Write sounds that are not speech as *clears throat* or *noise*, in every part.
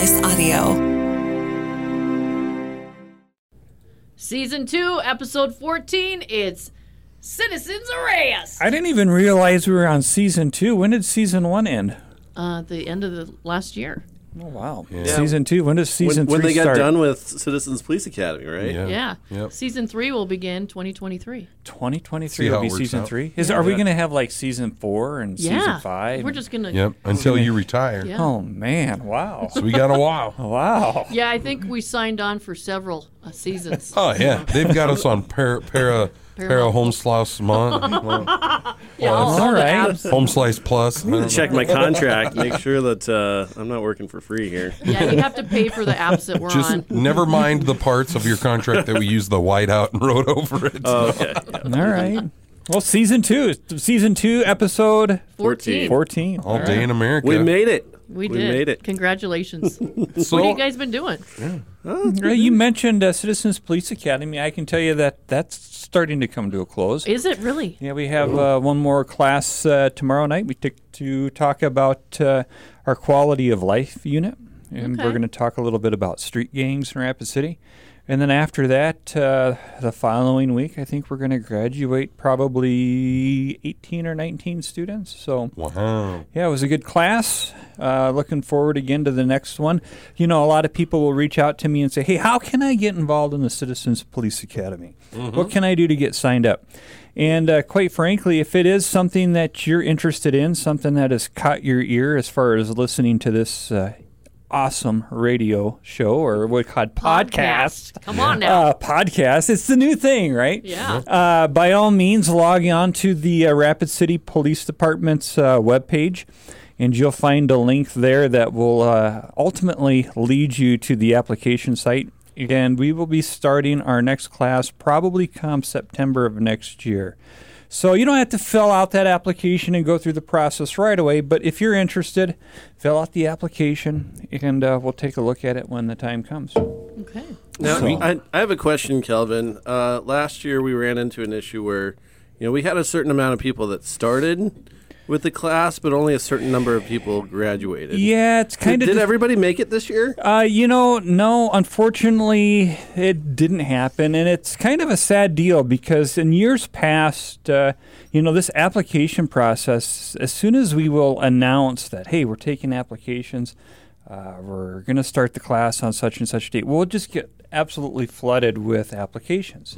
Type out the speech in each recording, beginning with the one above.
Slice Audio. Season 2, Episode 14. It's Citizens Arrest. I didn't even realize we were on season two. When did season one end? Uh, the end of the last year. Oh wow, season two. When does season when, when three they got done with Citizens Police Academy, right? Yeah. Yeah. Yep. Season 3 will begin 2023. 2023 See will be season out. three. Is are we going to have like season four and Yeah. season five? We're just going to. Yep. Until you retire. Yeah. Oh man! Wow! So we got a while. *laughs* wow! Yeah, I think we signed on for several uh, seasons. Oh yeah, they've got us on para para para home slice month, *laughs* yeah, all, all all the right. apps. home slice plus. I'm gonna check my contract, make sure that uh, I'm not working for free here. Yeah, you have to pay for the apps that we're on. Just never mind the parts of your contract that we use the whiteout and wrote *laughs* over it. Oh, okay. All right. Well, season two. Season two, episode 14. 14. All day in America. We made it. We We did. made it. Congratulations. so, *laughs* what have you guys been doing? Uh, You mentioned uh, Citizens Police Academy. I can tell you that that's starting to come to a close. Is it really? Yeah, we have uh, one more class uh, tomorrow night. We take to talk about uh, our quality of life unit, and Okay. we're going to talk a little bit about street gangs in Rapid City. And then after that, uh, the following week, I think we're going to graduate probably 18 or 19 students. So wow. yeah, it was a good class. Uh, looking forward again to the next one. You know, a lot of people will reach out to me and say, "Hey, how can I get involved in the Citizens Police Academy? What can I do to get signed up?" And uh, quite frankly, if it is something that you're interested in, something that has caught your ear as far as listening to this uh, awesome radio show or what called podcast, Come on now. uh, podcast, it's the new thing, right? yeah. Uh, by all means, log on to the uh, Rapid City Police Department's uh, webpage, and you'll find a link there that will uh, ultimately lead you to the application site. And we will be starting our next class probably come September of next year. So you don't have to fill out that application and go through the process right away. But if you're interested, fill out the application, and uh, we'll take a look at it when the time comes. Okay. Now, So- I, I have a question, Kelvin. Uh, last year, we ran into an issue where, you know, we had a certain amount of people that started with the class, but only a certain number of people graduated. Yeah, it's Did, kind of did everybody make it this year? Uh, you know, no, unfortunately, it didn't happen. And it's kind of a sad deal because in years past, uh, you know, this application process, as soon as we will announce that, hey, we're taking applications, uh, we're going to start the class on such and such date, we'll just get absolutely flooded with applications.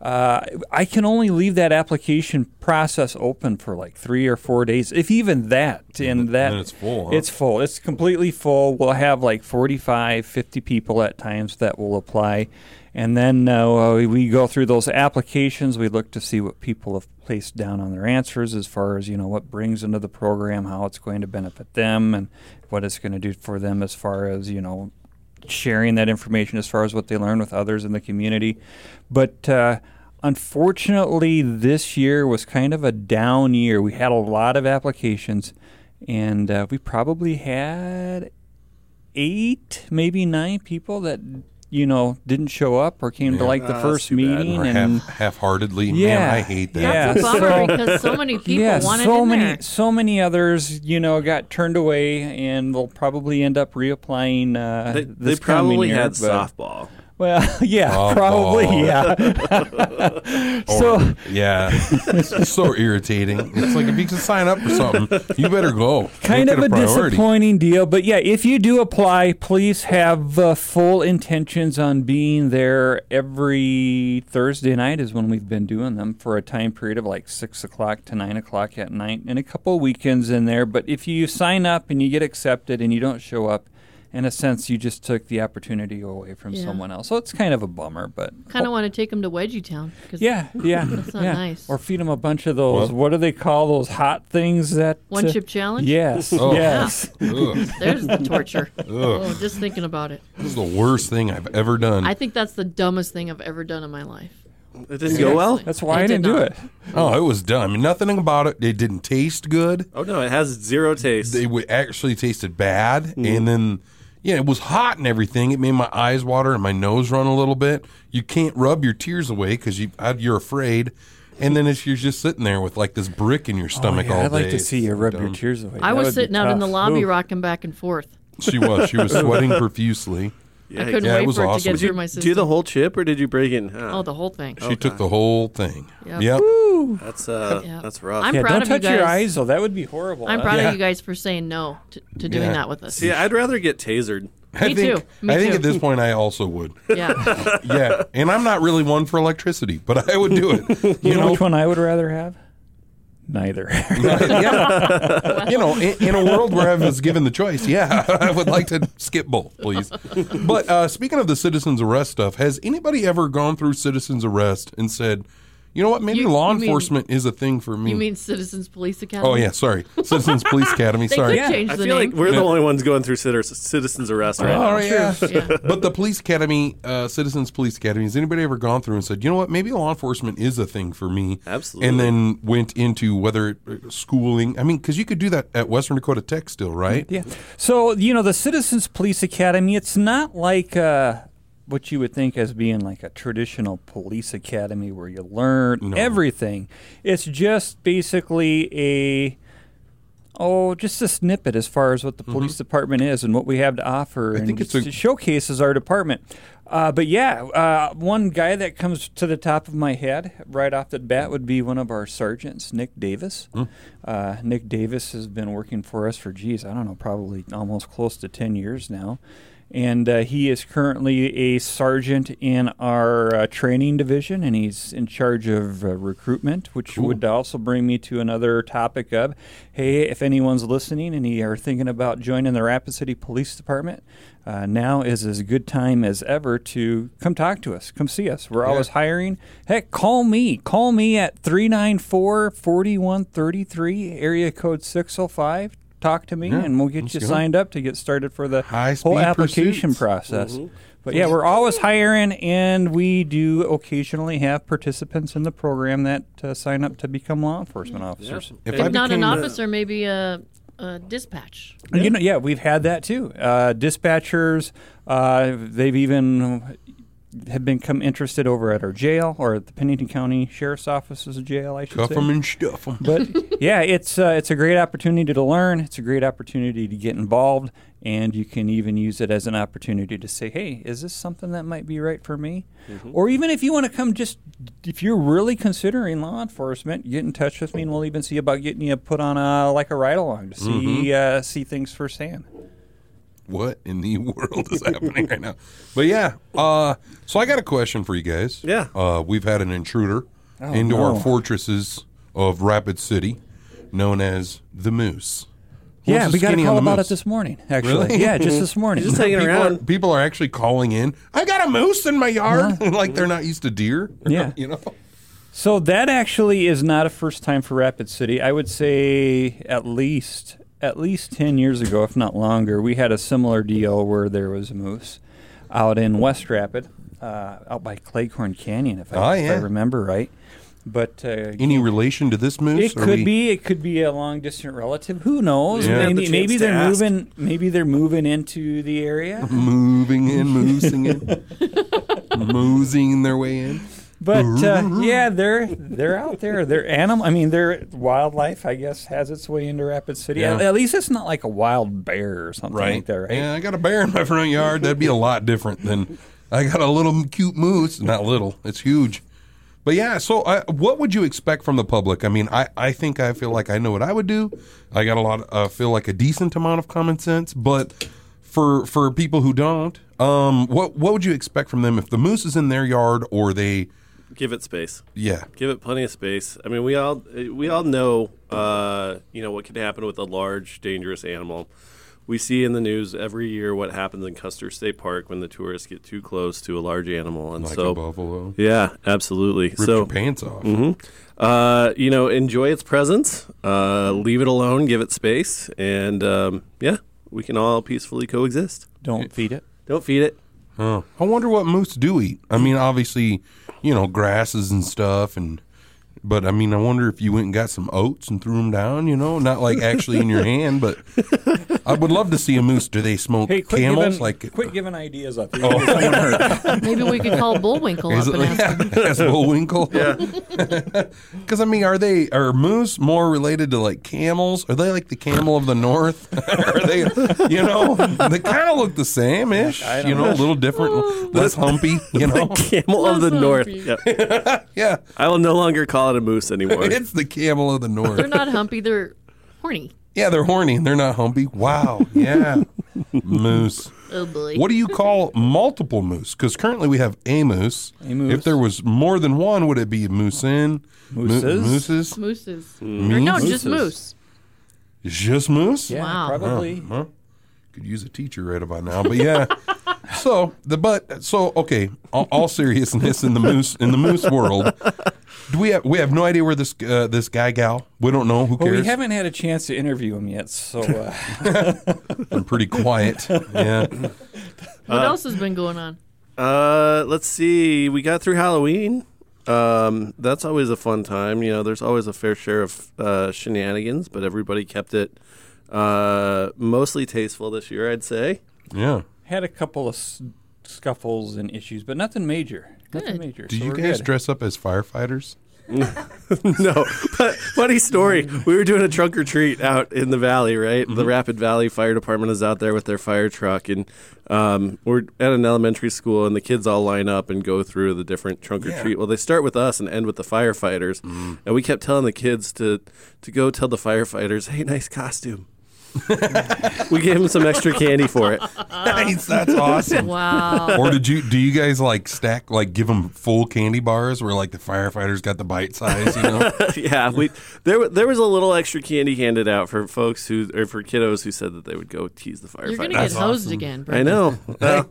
Uh, I can only leave that application process open for like three or four days, if even that. And that then it's full, huh? It's full. It's completely full. We'll have like 45, 50 people at times that will apply. And then uh, we- we go through those applications. We look to see what people have placed down on their answers as far as, you know, what brings into the program, how it's going to benefit them, and what it's going to do for them as far as, you know, sharing that information as far as what they learn with others in the community. But uh, unfortunately, this year was kind of a down year. We had a lot of applications, and uh, we probably had eight, maybe nine people that you know didn't show up or came to like the Ah, first that's too bad. meeting Or and. half, half-heartedly. Yeah. Man, I hate that. Yeah. That's a so- bummer because so many *laughs* people yeah, wanted so in many, there. so many others, you know, got turned away, and will probably end up reapplying. Uh, They, this they coming probably year, had but- softball. Well, *laughs* yeah, probably, yeah. *laughs* Or- so, yeah, it's so irritating. It's like if you can sign up for something, you better go. kind Make of it a disappointing deal, but yeah, if you do apply, please have uh, full intentions on being there every Thursday night. Is when we've been doing them for a time period of like six o'clock to nine o'clock at night, and a couple weekends in there. But if you sign up and you get accepted and you don't show up. In a sense, you just took the opportunity away from Yeah. someone else. So it's kind of a bummer, but Kind of want to take them to Wedgie Town. 'cause Yeah, *laughs* yeah, That's not yeah. nice. Or feed them a bunch of those. What? What do they call those hot things that? One uh, chip challenge? Yes, *laughs* Oh. yes. *laughs* Ugh, There's the torture. oh, just thinking about it. this is the worst thing I've ever done. I think that's the dumbest thing I've ever done in my life. It didn't go well. That's why It I did didn't do it. oh, it was dumb. I mean, nothing about it. It didn't taste good. Oh no, it has zero taste. It actually tasted bad, Mm-hmm. and then yeah, it was hot and everything. It made my eyes water and my nose run a little bit. You can't rub your tears away because you you're afraid. And then it's, you're just sitting there with like this brick in your oh, stomach Oh, yeah, all I'd like to see you rub dumb. your tears away. I That was sitting out in the lobby Ooh. rocking back and forth. She was. She was *laughs* sweating profusely. I couldn't Yeah, it was for it awesome. to get Did through Did my you system. do the whole chip, or did you break it in half? oh, the whole thing. She took the whole thing. Yep. Yep. That's uh, Yeah. that's rough. I'm yeah, proud don't of you touch your guys. eyes though. That would be horrible. I'm That- proud Yeah. of you guys for saying no to, to doing Yeah. that with us. See, I'd rather get tasered. I Me think, too. Me I think too. at this point I also would. *laughs* yeah. Yeah, and I'm not really one for electricity, but I would do it. *laughs* You know which one I would rather have? Neither. *laughs* *laughs* yeah. You know, in, in a world where I was given the choice, yeah, *laughs* I would like to skip both, please. But uh, speaking of the citizens arrest stuff, has anybody ever gone through citizens arrest and said, you know what, maybe You- law you mean- enforcement is a thing for me? You mean Citizens Police Academy? oh yeah, sorry, *laughs* Citizens Police Academy. They sorry. could change I the feel name. like we're the only ones going through citizens, citizens arrest right now. Oh yeah. Yeah. *laughs* But the police academy, uh, Citizens Police Academy, has anybody ever gone through and said, you know what, maybe law enforcement is a thing for me? Absolutely. And then went into whether it, uh, schooling. I mean, because you could do that at Western Dakota Tech still, right? Yeah. So, you know, the Citizens Police Academy, it's not like uh, what you would think as being like a traditional police academy where you learn everything. It's just basically a. Oh, just a snippet as far as what the police department is and what we have to offer. and think it's a- it showcases our department. Uh, but yeah, uh, one guy that comes to the top of my head right off the bat would be one of our sergeants, Nick Davis. Uh, Nick Davis has been working for us for, geez, I don't know, probably almost close to 10 years now. And uh, he is currently a sergeant in our uh, training division, and he's in charge of uh, recruitment, which would also bring me to another topic of hey, if anyone's listening and you are thinking about joining the Rapid City Police Department, uh, now is as good time as ever to come talk to us. Come see us. We're always hiring. Heck, call me. Call me at 394 4133, area code 605. Talk to me, Yeah, and we'll get you go. signed up to get started for the High-speed whole application pursuits. process. But yeah, we're always hiring, and we do occasionally have participants in the program that uh, sign up to become law enforcement officers. If If I not an became- officer, maybe a, a dispatch. You know, yeah, we've had that too. Uh, dispatchers, uh, they've even have become interested over at our jail or at the Pennington County Sheriff's Office's jail. I should Cuff say. them and stuff them. But *laughs* yeah, it's uh, it's a great opportunity to learn. It's a great opportunity to get involved, and you can even use it as an opportunity to say, "Hey, is this something that might be right for me?" Or even if you want to come, just if you're really considering law enforcement, get in touch with me, and we'll even see about getting you put on a like a ride along to see uh, see things firsthand. What in the *laughs* world is happening right now? But yeah, uh, so I got a question for you guys. Yeah. Uh, we've had an intruder into no. our fortresses of Rapid City, known as the Moose. Who's yeah, we got a call about moose? it this morning. Actually, Really? yeah, just this *laughs* morning. Just hanging People are, around. people are actually calling in. I got a moose in my yard, *laughs* like they're not used to deer. Yeah. you know. So that actually is not a first time for Rapid City. I would say at least at least ten years ago, if not longer, we had a similar deal where there was a moose out in West Rapid, uh, out by Cleghorn Canyon, if I, Oh, if I remember right. But uh, Any relation to this moose? it could we- be. It could be a long distant relative. Who knows? Yeah. Maybe, The maybe they're ask. moving. Maybe they're moving into the area. *laughs* moving in, moosing in, *laughs* moosing their way in. But uh, *laughs* yeah, they're they're out there. They're animal. I mean, their wildlife. I guess has its way into Rapid City. Yeah. At, at least it's not like a wild bear or something like that, right? Yeah, I got a bear in my front yard. That'd be a lot different than I got a little cute moose. Not little, it's huge. But yeah, so uh, what would you expect from the public? I mean, I, I think I feel like I know what I would do. I got a lot, uh, feel like a decent amount of common sense. But for for people who don't, um, what what would you expect from them if the moose is in their yard or they, Give it space. yeah, Give it plenty of space. I mean, we all we all know, uh, you know, what can happen with a large, dangerous animal. We see in the news every year what happens in Custer State Park when the tourists get too close to a large animal, and like so a buffalo, yeah, absolutely. rip so your pants off. uh, you know, enjoy its presence. Uh, leave it alone. Give it space, and um, yeah, we can all peacefully coexist. Don't feed it. Don't feed it. Huh. I wonder what moose do eat. I mean, obviously, you know, grasses and stuff, and But I mean, I wonder if you went and got some oats and threw them down. You know, not like actually in your hand, but *laughs* I would love to see a moose. Do they smoke Hey, quit camels? giving, like quit giving ideas up. You're gonna get someone hurt. Maybe we could call Bullwinkle Is up it and ask him. *laughs* as Bullwinkle? Yeah. *laughs* Because I mean, are they are moose more related to like camels? Are they like the camel of the north? are they? You know, they kind of look the same ish. I You know, know. a little different, less humpy. You know, Camel of the North. Yep. yeah, I will no longer call it a moose anymore. *laughs* it's the camel of the north. They're not humpy. They're horny. Yeah, they're horny and they're not humpy. Wow. Yeah, *laughs* moose. Oh boy. What do you call multiple moose? Because currently we have a moose. A moose. If there was more than one, would it be moose in? Mo- Mooses? mooses? Mooses. Mm. Or no, just moose. Just moose? Yeah, Wow. probably. Huh? Could use a teacher right about now, but yeah. *laughs* so the but so okay. All, all seriousness in the moose in the moose world, do we have we have no idea where this uh, this guy gal? We don't know. Who Well, cares? we haven't had a chance to interview him yet, so uh, *laughs* I'm pretty quiet. Yeah. What else has been going on? Uh, let's see. We got through Halloween. Um, that's always a fun time. You know, there's always a fair share of uh, shenanigans, but everybody kept it uh, mostly tasteful this year, I'd say. Yeah. had a couple of s- scuffles and issues, but nothing major. Nothing Good. major. Do so you guys good. dress up as firefighters? *laughs* no, but funny story. We were doing a trunk or treat out in the valley, right? The Rapid Valley Fire Department is out there with their fire truck, and um, we're at an elementary school, and the kids all line up and go through the different trunk or Yeah. treat. Well, they start with us and end with the firefighters, and we kept telling the kids to to go tell the firefighters, "Hey, nice costume." We gave him some extra candy for it. nice. That's awesome. Wow. or did you do you guys like stack like give them full candy bars where like the firefighters got the bite size? You know. *laughs* yeah, we there there was a little extra candy handed out for folks who or for kiddos who said that they would go tease the firefighters. You're gonna get hosed again. I know. Well,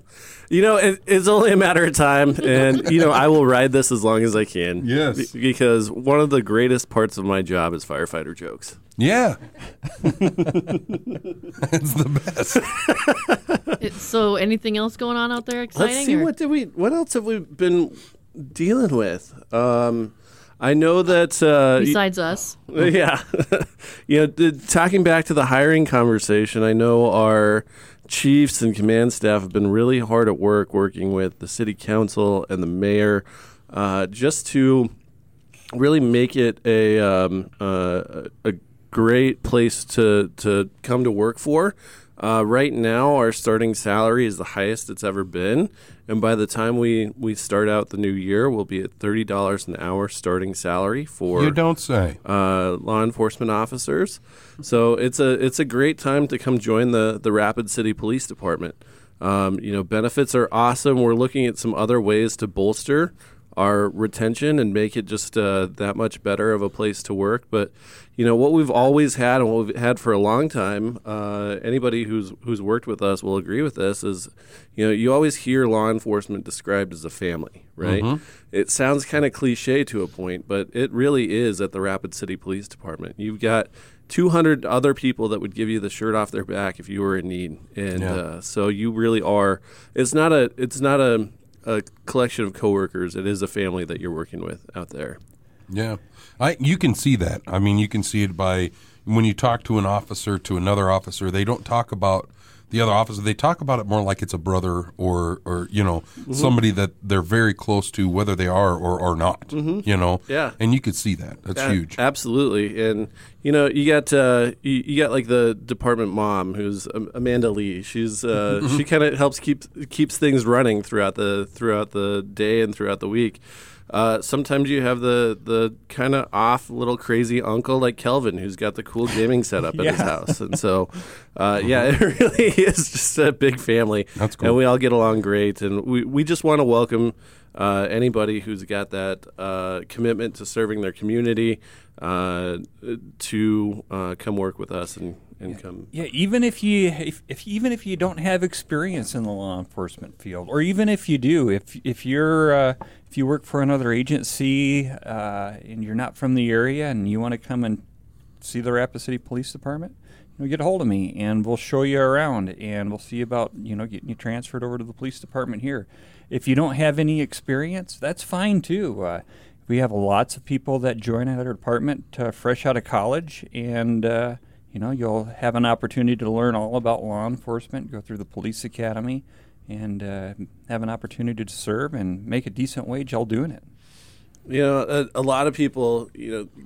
you know, it, it's only a matter of time, and you know, I will ride this as long as I can. Yes. Be- because one of the greatest parts of my job is firefighter jokes. Yeah. *laughs* it's the best. *laughs* It- so, anything else going on out there exciting? Let's see or- what did we what else have we been dealing with. Um, I know that uh, y- besides us. *laughs* yeah, you know, the, talking back to the hiring conversation, I know our chiefs and command staff have been really hard at work working with the city council and the mayor, uh, just to really make it a um, uh, a great place to to come to work for. Uh, right now, our starting salary is the highest it's ever been, and by the time we we start out the new year, we'll be at thirty dollars an hour starting salary for You don't say. uh, law enforcement officers. So it's a it's a great time to come join the the Rapid City Police Department. Um, you know, benefits are awesome. We're looking at some other ways to bolster our retention and make it just uh, that much better of a place to work. But you know what we've always had and what we've had for a long time. Uh, anybody who's who's worked with us will agree with this. Is you know you always hear law enforcement described as a family, right? It sounds kind of cliche to a point, but it really is at the Rapid City Police Department. You've got 200 other people that would give you the shirt off their back if you were in need, and Yeah. uh, so you really are. It's not a. It's not a. A collection of coworkers. It is a family that you're working with out there. Yeah, I you can see that. I mean, you can see it by when you talk to an officer to another officer. They don't talk about the other officer. They talk about it more like it's a brother or or you know Mm-hmm. somebody that they're very close to, whether they are or are not. You know. Mm-hmm. Yeah. and you could see that. That's A- huge. Absolutely, and you know, you got uh, you, you got like the department mom, who's Am- Amanda Lee. She's uh, *laughs* she kind of helps keep keeps things running throughout the throughout the day and throughout the week. Uh, sometimes you have the the kind of off little crazy uncle like Kelvin, who's got the cool gaming setup at his *laughs* house, and so uh, yeah, *laughs* it really is just a big family. That's cool. and we all get along great, and we we just want to welcome uh, anybody who's got that uh, commitment to serving their community uh, to uh, come work with us and, and come. Yeah, even if you if, if even if you don't have experience in the law enforcement field, or even if you do, if if you're uh, if you work for another agency uh, and you're not from the area and you want to come and see the Rapid City Police Department, you know, get a hold of me and we'll show you around and we'll see about you know getting you transferred over to the police department here. If you don't have any experience, that's fine too. Uh, we have lots of people that join our department uh, fresh out of college, and uh, you know you'll have an opportunity to learn all about law enforcement, go through the police academy, and uh, have an opportunity to serve and make a decent wage while doing it. You know, a, a lot of people, you know,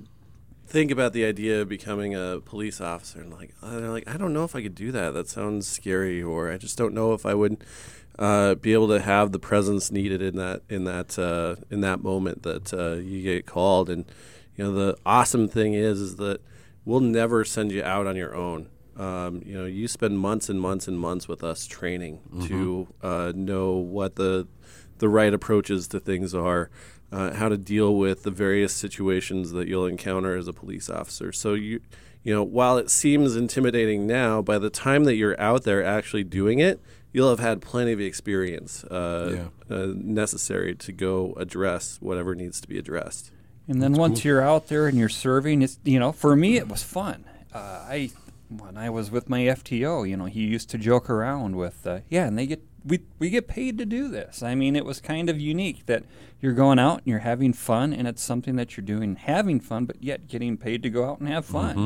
think about the idea of becoming a police officer and like uh, they're like, I don't know if I could do that. That sounds scary, or I just don't know if I would uh, be able to have the presence needed in that in that uh, in that moment that uh, you get called. And you know, the awesome thing is is that we'll never send you out on your own. Um, you know, you spend months and months and months with us training to uh, know what the the right approaches to things are, uh, how to deal with the various situations that you'll encounter as a police officer. So you, you know, while it seems intimidating now, by the time that you're out there actually doing it, you'll have had plenty of experience uh, uh, necessary to go address whatever needs to be addressed. And then once you're out there and you're serving, it's you know, for me it was fun. Uh, I when I was with my FTO, you know, he used to joke around with, uh, yeah, and they get we we get paid to do this. I mean, it was kind of unique that you're going out and you're having fun, and it's something that you're doing having fun, but yet getting paid to go out and have fun.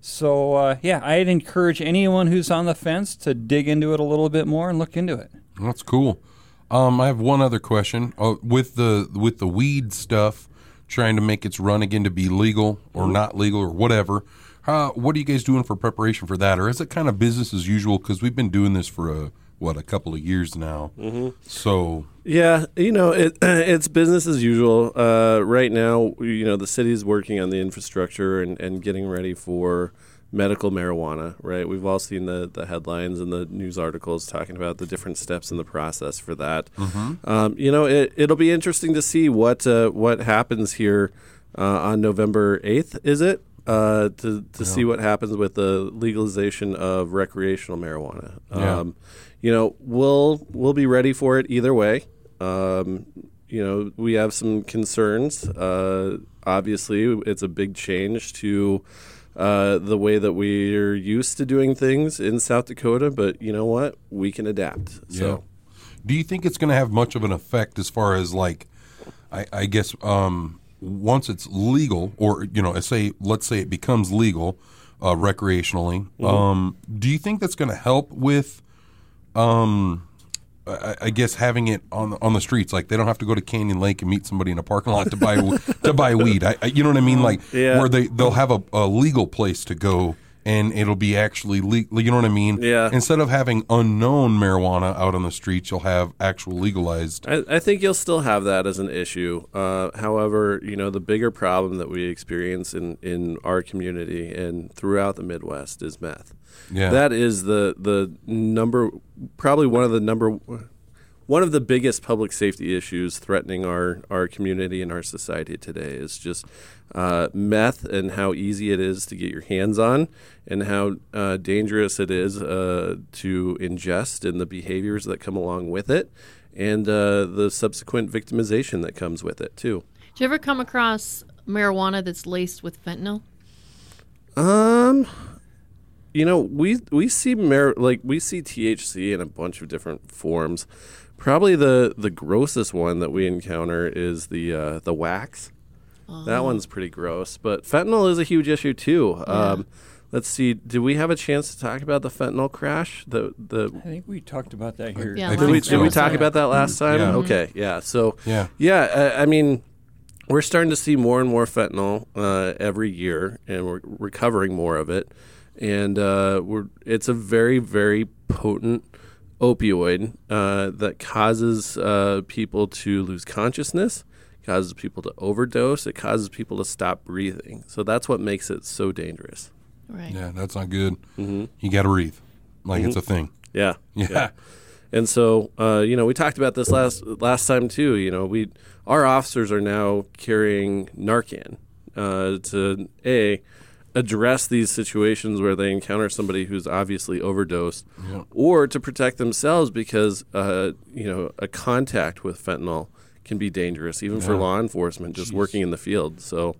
So uh, yeah, I'd encourage anyone who's on the fence to dig into it a little bit more and look into it. That's cool. Um, I have one other question. Uh, with the with the weed stuff, trying to make its run again to be legal or not legal or whatever. Uh, what are you guys doing for preparation for that, or is it kind of business as usual? Because we've been doing this for a what a couple of years now. Mm-hmm. So Yeah, you know, it, *clears throat* it's business as usual. Uh, right now, you know, the city's working on the infrastructure and, and getting ready for medical marijuana, right? We've all seen the, the headlines and the news articles talking about the different steps in the process for that. Um, you know, it, it'll be interesting to see what uh, what happens here uh, on November 8th, is it? Uh, to to see what happens with the legalization of recreational marijuana. Yeah. Um, you know, we'll we'll be ready for it either way. Um, you know, we have some concerns. Uh, obviously, it's a big change to uh, the way that we're used to doing things in South Dakota. But you know what? We can adapt. So. Do you think it's going to have much of an effect as far as like, I, I guess, um, once it's legal, or you know, say, let's say it becomes legal uh, recreationally. Mm-hmm. Um, do you think that's going to help with, um, I, I guess, having it on the, on the streets? Like they don't have to go to Canyon Lake and meet somebody in a parking lot to buy *laughs* to buy weed. I, I, you know what I mean? Like Yeah. where they they'll have a, a legal place to go. And it'll be actually legal. You know what I mean? Yeah. Instead of having unknown marijuana out on the streets, you'll have actual legalized. I, I think you'll still have that as an issue. Uh, however, you know the bigger problem that we experience in, in our community and throughout the Midwest is meth. Yeah. That is the the number, probably one of the number, one of the biggest public safety issues threatening our our community and our society today is just uh, meth and how easy it is to get your hands on and how uh, dangerous it is uh, to ingest and the behaviors that come along with it and uh, the subsequent victimization that comes with it too. Do you ever come across marijuana that's laced with fentanyl? Um, you know, we we see mar- like we see THC in a bunch of different forms. Probably the the grossest one that we encounter is the uh, the wax. That one's pretty gross, but fentanyl is a huge issue too. Um, let's see, did we have a chance to talk about the fentanyl crash? The the I think we talked about that here. Yeah, did we, think did we so. talk about that last time? Yeah. Okay, yeah. So Yeah. yeah. I, I mean, we're starting to see more and more fentanyl uh, every year, and we're recovering more of it. And uh, we're it's a very very potent opioid uh, that causes uh, people to lose consciousness, causes people to overdose, it causes people to stop breathing. So that's what makes it so dangerous. Right. Yeah, that's not good. You got to breathe, like it's a thing. Yeah. Yeah. And so, uh, you know, we talked about this last last time too. You know, we our officers are now carrying Narcan uh, to a address these situations where they encounter somebody who's obviously overdosed, Yeah. or to protect themselves because uh, you know a contact with fentanyl can be dangerous even for law enforcement just Jeez. working in the field. So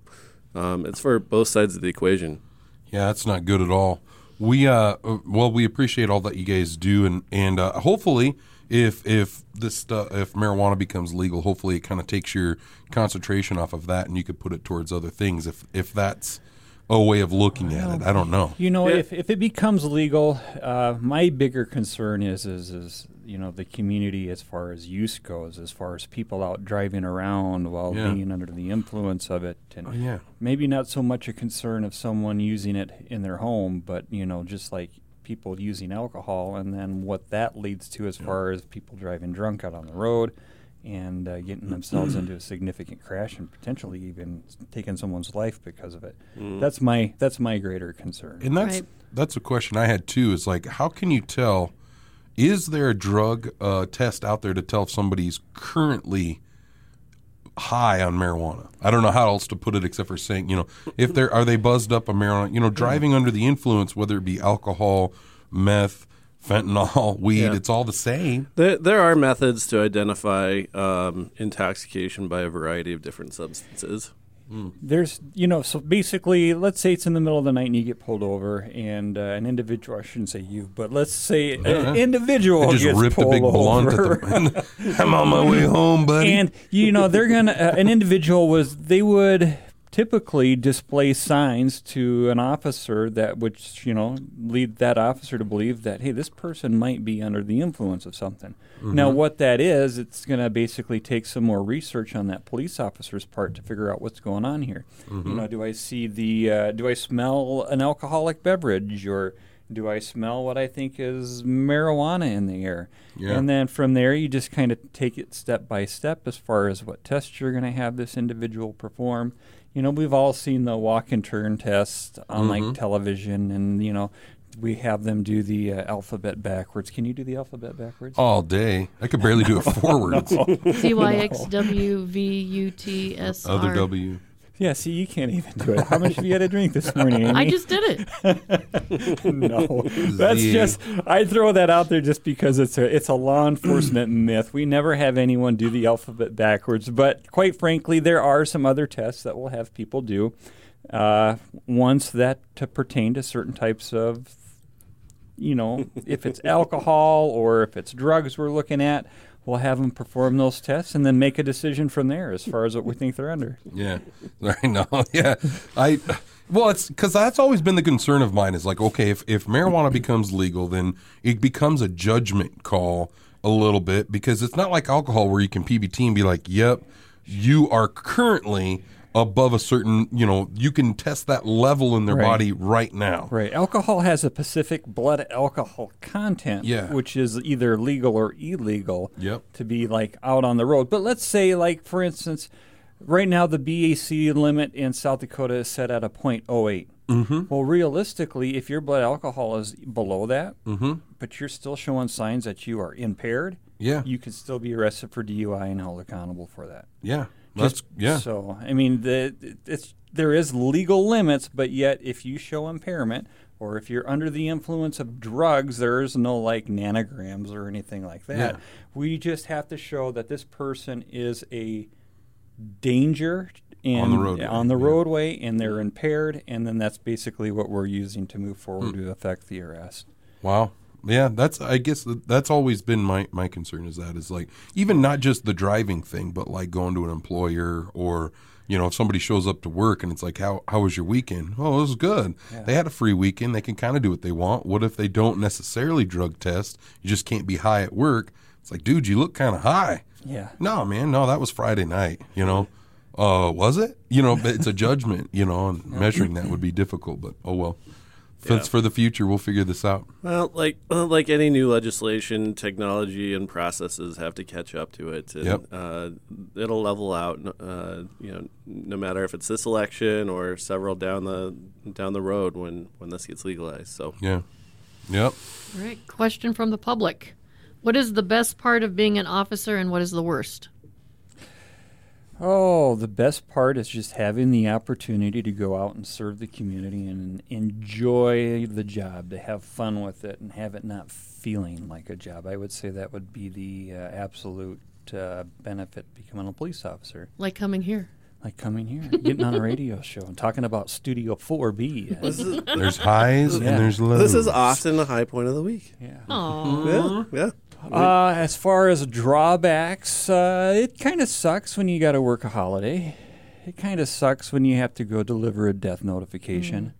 um, it's for both sides of the equation. Yeah, that's not good at all. We uh, uh, well, we appreciate all that you guys do, and and uh, hopefully if if this stuff if marijuana becomes legal, hopefully it kind of takes your concentration off of that, and you could put it towards other things. If if that's a way of looking at it, I don't know. You know, Yeah. if, if it becomes legal, uh, my bigger concern is, is is you know the community as far as use goes, as far as people out driving around while Yeah. being under the influence of it, and Oh, yeah. maybe not so much a concern of someone using it in their home, but you know, just like people using alcohol, and then what that leads to as far as people driving drunk out on the road. And uh, getting *clears throat* themselves into a significant crash and potentially even taking someone's life because of it. That's my that's my greater concern. And that's Right. that's a question I had too. Is like, how can you tell? Is there a drug uh, test out there to tell if somebody's currently high on marijuana? I don't know how else to put it except for saying, you know, if they're are they buzzed up on marijuana? You know, driving under the influence, whether it be alcohol, meth, fentanyl, *laughs* weed, Yeah. it's all the same. There, there are methods to identify um, intoxication by a variety of different substances. There's, you know, so basically, let's say it's in the middle of the night and you get pulled over, and uh, an individual, I shouldn't say you, but let's say an *laughs* individual I just gets ripped a big blunt over. at the. *laughs* I'm on my way home, buddy. and you know they're gonna uh, an individual was they would typically display signs to an officer that which you know lead that officer to believe that hey this person might be under the influence of something now what that is it's going to basically take some more research on that police officer's part to figure out what's going on here you know do i see the uh, do i smell an alcoholic beverage or do I smell what I think is marijuana in the air? Yeah. And then from there, you just kind of take it step by step as far as what tests you're going to have this individual perform. You know, we've all seen the walk and turn test on like television, and you know, we have them do the uh, alphabet backwards. Can you do the alphabet backwards? all day, I could barely do it *laughs* forwards. *laughs* C Y X *laughs* W V U T S Other R. W. Yeah, see, you can't even do it. *laughs* How much have you had to drink this morning? Amy? I just did it. *laughs* no, *laughs* that's Z. just I throw that out there just because it's a it's a law enforcement *clears throat* myth. We never have anyone do the alphabet backwards, but quite frankly, there are some other tests that we'll have people do. Uh, ones that to pertain to certain types of, you know, if it's alcohol or if it's drugs we're looking at, we'll have them perform those tests and then make a decision from there as far as what we think they're under. Yeah, *laughs* I know. *laughs* Yeah, I. Well, it's because that's always been the concern of mine. Is like, okay, if if marijuana becomes legal, then it becomes a judgment call a little bit because it's not like alcohol where you can PBT and be like, yep, you are currently above a certain, you know, you can test that level in their Right. body right now. Right. Alcohol has a specific blood alcohol content, Yeah. which is either legal or illegal Yep. to be like out on the road. But let's say, like for instance, right now the BAC limit in South Dakota is set at a .08. Mm-hmm. Well, realistically, if your blood alcohol is below that, mm-hmm. but you're still showing signs that you are impaired, Yeah. you could still be arrested for DUI and held accountable for that. Yeah, that's yeah. So I mean, the it's there is legal limits, but yet if you show impairment or if you're under the influence of drugs, there is no like nanograms or anything like that. Yeah. We just have to show that this person is a danger in, On the roadway, on the yeah. and they're impaired, and then that's basically what we're using to move forward Hmm. to affect the arrest. Wow. Yeah, that's I guess that's always been my my concern is that is like even not just the driving thing, but like going to an employer or you know if somebody shows up to work and it's like how how was your weekend? Oh, it was good. They had a free weekend. They can kind of do what they want. What if they don't necessarily drug test? You just can't be high at work. It's like, dude, you look kind of high. Yeah. No, man, no, that was Friday night. You know, uh, was it? You know, but it's a judgment. You know, and *laughs* measuring that would be difficult. But oh well. If Yeah. for the future, we'll figure this out. Well, like like any new legislation, technology and processes have to catch up to it. And, Yep. uh, it'll level out. Uh, you know, no matter if it's this election or several down the down the road when when this gets legalized. So Yeah. Yep. All right. Question from the public. What is the best part of being an officer and what is the worst? Oh, the best part is just having the opportunity to go out and serve the community and enjoy the job, to have fun with it, and have it not feeling like a job. I would say that would be the uh, absolute uh, benefit becoming a police officer. Like coming here. Like coming here, getting on a radio *laughs* show and talking about Studio 4B. this is *laughs* There's highs Yeah. and there's lows. this is often the high point of the week. yeah. Aww. Yeah, yeah. Uh, as far as drawbacks, uh, it kind of sucks when you got to work a holiday. It kind of sucks when you have to go deliver a death notification.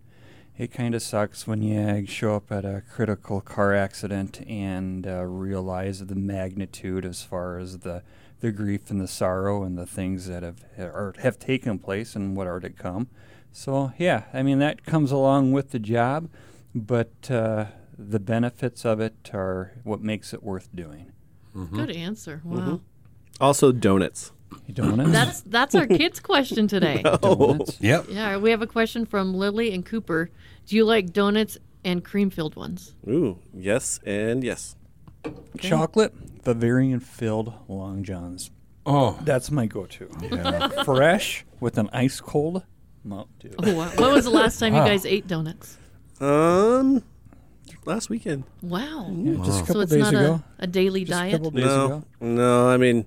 It kind of sucks when you show up at a critical car accident and uh, realize the magnitude as far as the the grief and the sorrow and the things that have or have taken place and what are to come. So yeah, I mean that comes along with the job, but uh, the benefits of it are what makes it worth doing. Good answer. Wow. Also, donuts. Donuts? That's that's our kids' question today. *laughs* donuts. Yep. Yeah, we have a question from Lily and Cooper. Do you like donuts and cream filled ones? Ooh, yes and yes. Chocolate, Bavarian filled Long Johns. Oh, That's my go-to. *laughs* Fresh with an ice cold Mountain Dew. Oh, wow. When was the last time you guys ate donuts? Um, last weekend. Wow. Just a couple So it's days not ago. a, a daily Just a diet? couple days no, ago. no. I mean, we,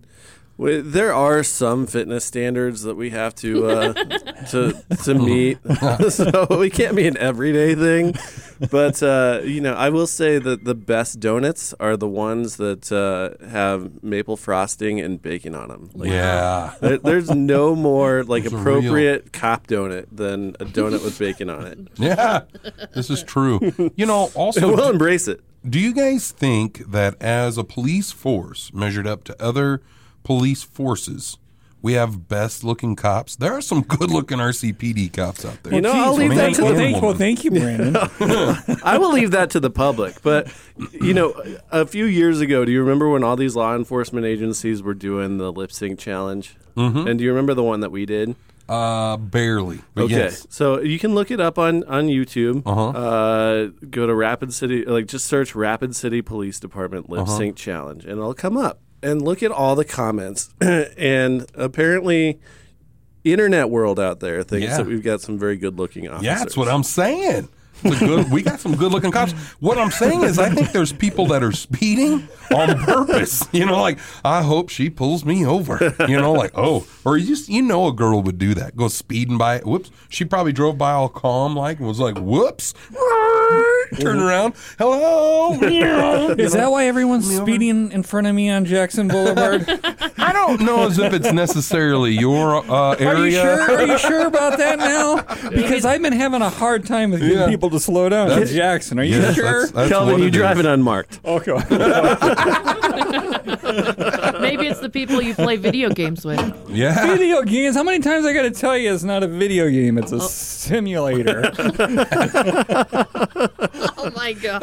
there are some fitness standards that we have to uh, *laughs* to to meet, *laughs* *laughs* so we can't be an everyday thing. But uh, you know, I will say that the best donuts are the ones that uh, have maple frosting and bacon on them. Like, yeah. there, there's no more like are appropriate cop donut than a donut with bacon on it. Yeah. This is true. You know, also, we'll embrace it. do you guys think that as a police force measured up to other police forces, we have best looking cops? There are some good looking RCPD cops out there. You know, I'll Geez, leave well, that thank, to the thank, well, thank you, Brandon. *laughs* I will leave that to the public. But you know, a few years ago, do you remember when all these law enforcement agencies were doing the lip sync challenge? Mm-hmm. And do you remember the one that we did? Uh, barely. But Okay, yes. so you can look it up on on YouTube. Uh-huh. Uh, go to Rapid City, like just search Rapid City Police Department lip Uh-huh. sync challenge, and it'll come up. And look at all the comments. *clears throat* and apparently, internet world out there thinks Yeah. that we've got some very good looking officers. Yeah, that's what I'm saying. Good, we got some good looking cops. What I'm saying is, I think there's people that are speeding on purpose. *laughs* You know, like, I hope she pulls me over. You know, like, oh, or you just, you know, a girl would do that. Go speeding by, whoops. She probably drove by all calm, like, and was like, whoops. Turn around. Hello. Is that why everyone's speeding in front of me on Jackson Boulevard? *laughs* I don't know as if it's necessarily your uh, area. Are you sure? Are you sure *laughs* about that now? Because I've been having a hard time with getting Yeah. people to slow down. in That's- Jackson, are you Yes, sure? that's- that's Kelvin, what you it is. driving unmarked. okay. *laughs* Maybe it's the people you play video games with. Yeah. video games. How many times I got to tell you it's not a video game? It's a simulator. *laughs* *laughs* Oh my god.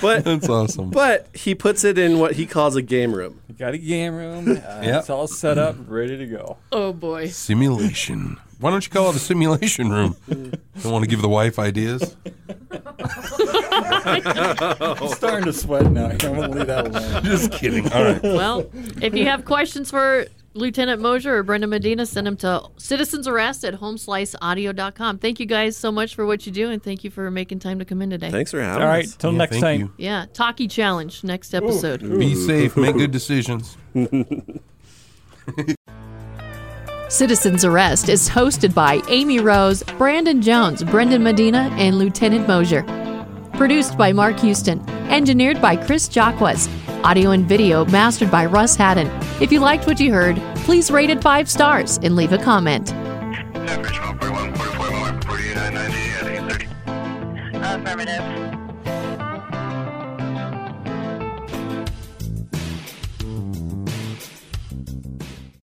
But That's awesome. but he puts it in what he calls a game room. got a game room. *laughs* Uh, Yep. It's all set up, ready to go. Oh boy. Simulation. Why don't you call it a simulation room? Don't want to give the wife ideas? I'm starting to sweat now. I'm going to leave that alone. *laughs* Just kidding. All right. Well, if you have questions for Lieutenant Mosier or Brenda Medina, send them to citizens arrest at homesliceaudio.com. Thank you guys so much for what you do, and thank you for making time to come in today. Thanks for having All right, us. till Yeah, next time. you. Yeah, Talkie Challenge next episode. Be safe. Make good *laughs* decisions. *laughs* Citizens Arrest is hosted by Amy Rose, Brandon Jones, Brendan Medina, and Lieutenant Mosier. Produced by Mark Houston. Engineered by Chris Jacquez. Audio and video mastered by Russ Haddon. If you liked what you heard, please rate it five stars and leave a comment. Average 141, 44 more, 49, 90, I think it's 30. Affirmative.